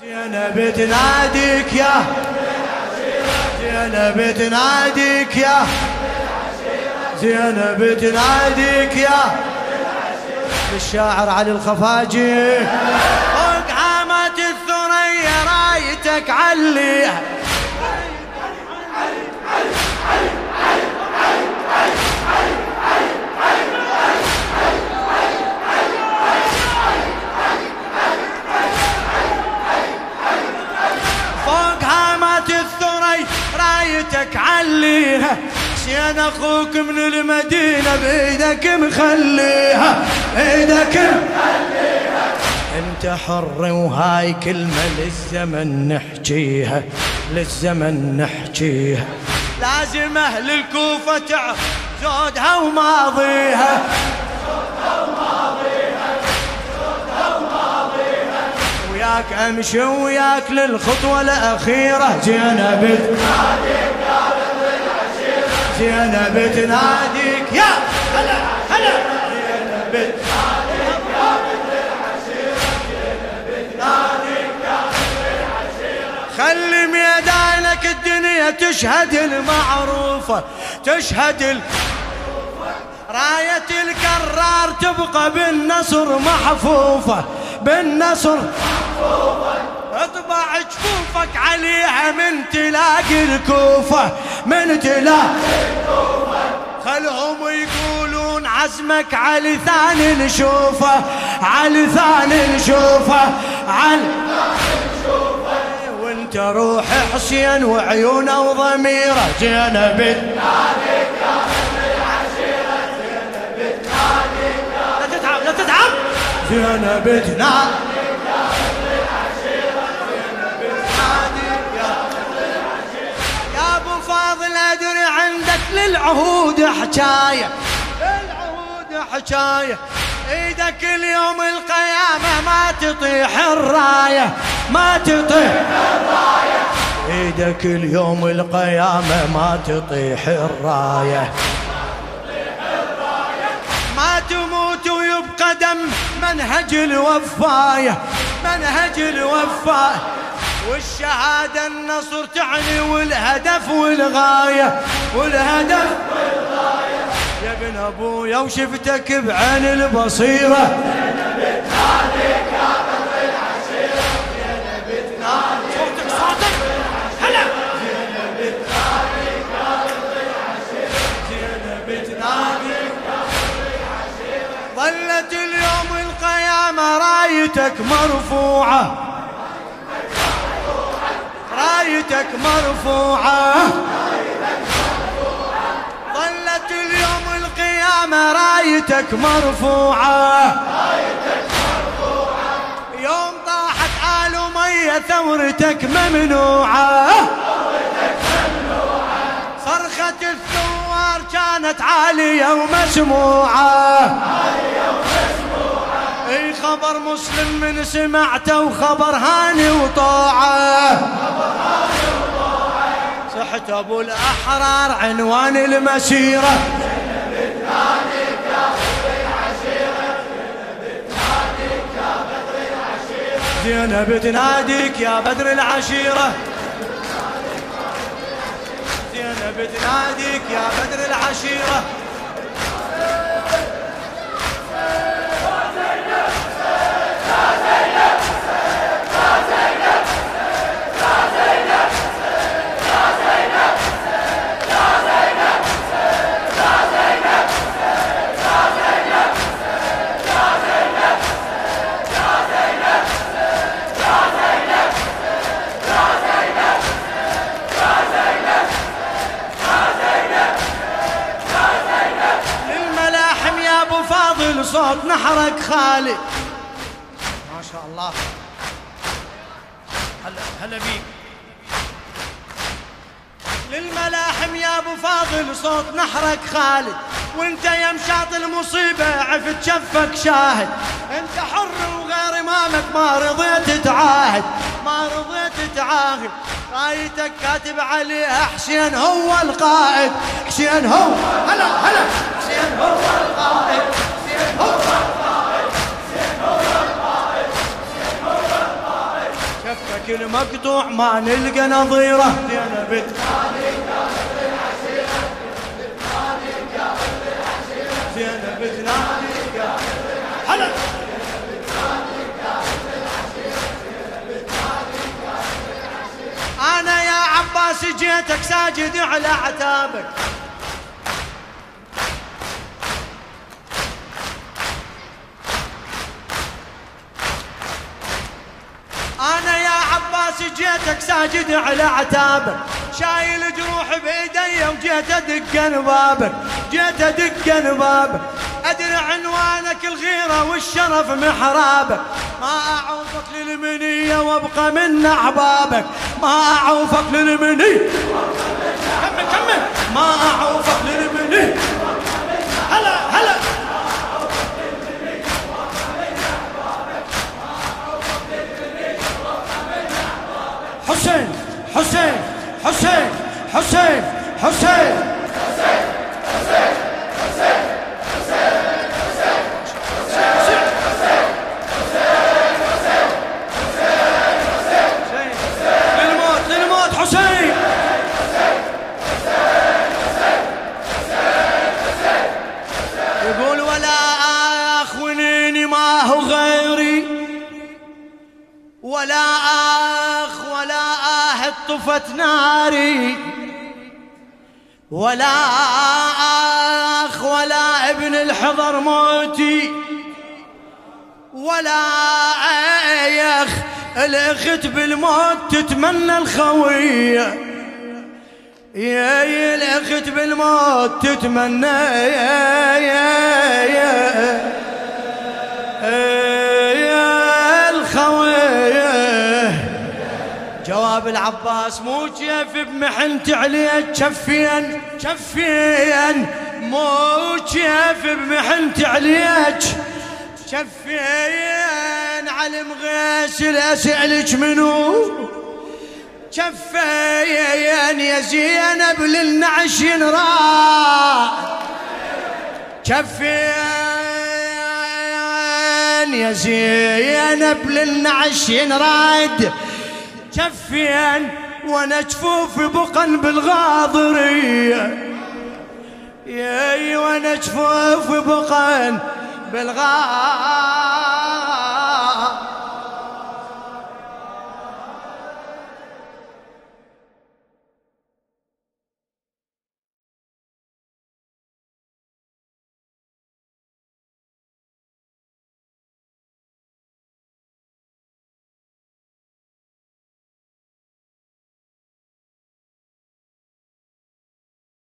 زينب تناديك يا. زينب تناديك يا. زينب تناديك يا. الشاعر علي الخفاجي. فوق عامة الثريا رايتك عليها رايتك عليها. حسين أخوك من المدينة بايدك مخليها. إيدك مخليها. أنت حر وهاي كلمة للزمن نحكيها. للزمن نحكيها. لازم أهل الكوفة تعرف زودها وماضيها. وياك أمشي وياك للخطوة الأخيرة. زينب زينب تناديك يا هلا هلا. زينب خلي ميدانك الدنيا تشهد المعروفة تشهد ال... راية الكرار تبقى بالنصر محفوفة بالنصر اطبع جفوفك عليها من تلاقي الكوفة من تلاقي الكوفة. خلهم يقولون عزمك علي ثاني نشوفه علي ثاني نشوفه علي وانت روح حسين وعيونه وضميره. جنبت لا تتعب لا تتعب يا للعهود حكاية للعهود حكاية. إيدك اليوم القيامة ما تطيح الراية ما تطيح الراية. إيدك اليوم القيامة ما تطيح الراية. ما تموت ويبقى دم منهج الوفاية منهج الوفاية. والشهادة النصر تعني والهدف والغاية والهدف والغاية. يا ابن أبويا وشفتك بعين البصيرة. صوتك صوتك هلا ظلت اليوم القيامة رأيتك مرفوعة. رايتك مرفوعة. ظلت اليوم القيامة رايتك مرفوعة. يوم طاحت آل مية ثورتك ممنوعة. صرخة الثوار كانت عالية ومسموعة. أي خبر مسلم من سمعته وخبر هاني وطاعة. صحت ابو الاحرار عنوان المسيرة زينب تناديك يا بدر العشيرة. زينب تناديك يا بدر العشيرة للملاحم يا ابو فاضل صوت نحرك خالي. ما شاء الله. هلا هلا بيك. للملاحم يا أبو فاضل صوت نحرك خالد وأنت يا مشاط المصيبة عفت شفك شاهد. أنت حر وغير إمامك ما رضيت تعاهد. ما رضيت تعاهد. رايتك كاتب عليها حسين هو القائد. حسين هو هلا هلا. حسين هو القائد. فكل مقطوع ما نلقى نظيره. زينب زينب تنادي هلا أنا يا عباس جيتك ساجد على عتابك. يا عباس جيتك ساجد على عتابك شايل جروح بايدي وجيت أدق بابك جيت أدق بابك أدري عنوانك الغيرة والشرف محرابك ما أعوفك للمنية وأبقى من أحبابك. ما أعوفك للمنية حسين حسين. للموت للموت حسين يقول ولا ما هو غيري. ولا أخ ولا أهد طفت ناري. ولا أخ ولا ابن الحضر موتي ولا أيخ الأخت بالموت تتمنى الخوية. يا يا الأخت بالموت تتمنى يا يا يا. يا جواب العباس مو كيف بمحنت عليك شفين شفين. مو كيف بمحنت عليك شفين. علم غسل اسالك منو؟ شفين يا زينب للنعش ينراد شفين يا زينب للنعش ينراد شفين وأنا جفوف بقن بالغاضرية. ياي وأنا جفوف بقن بالغاضرية.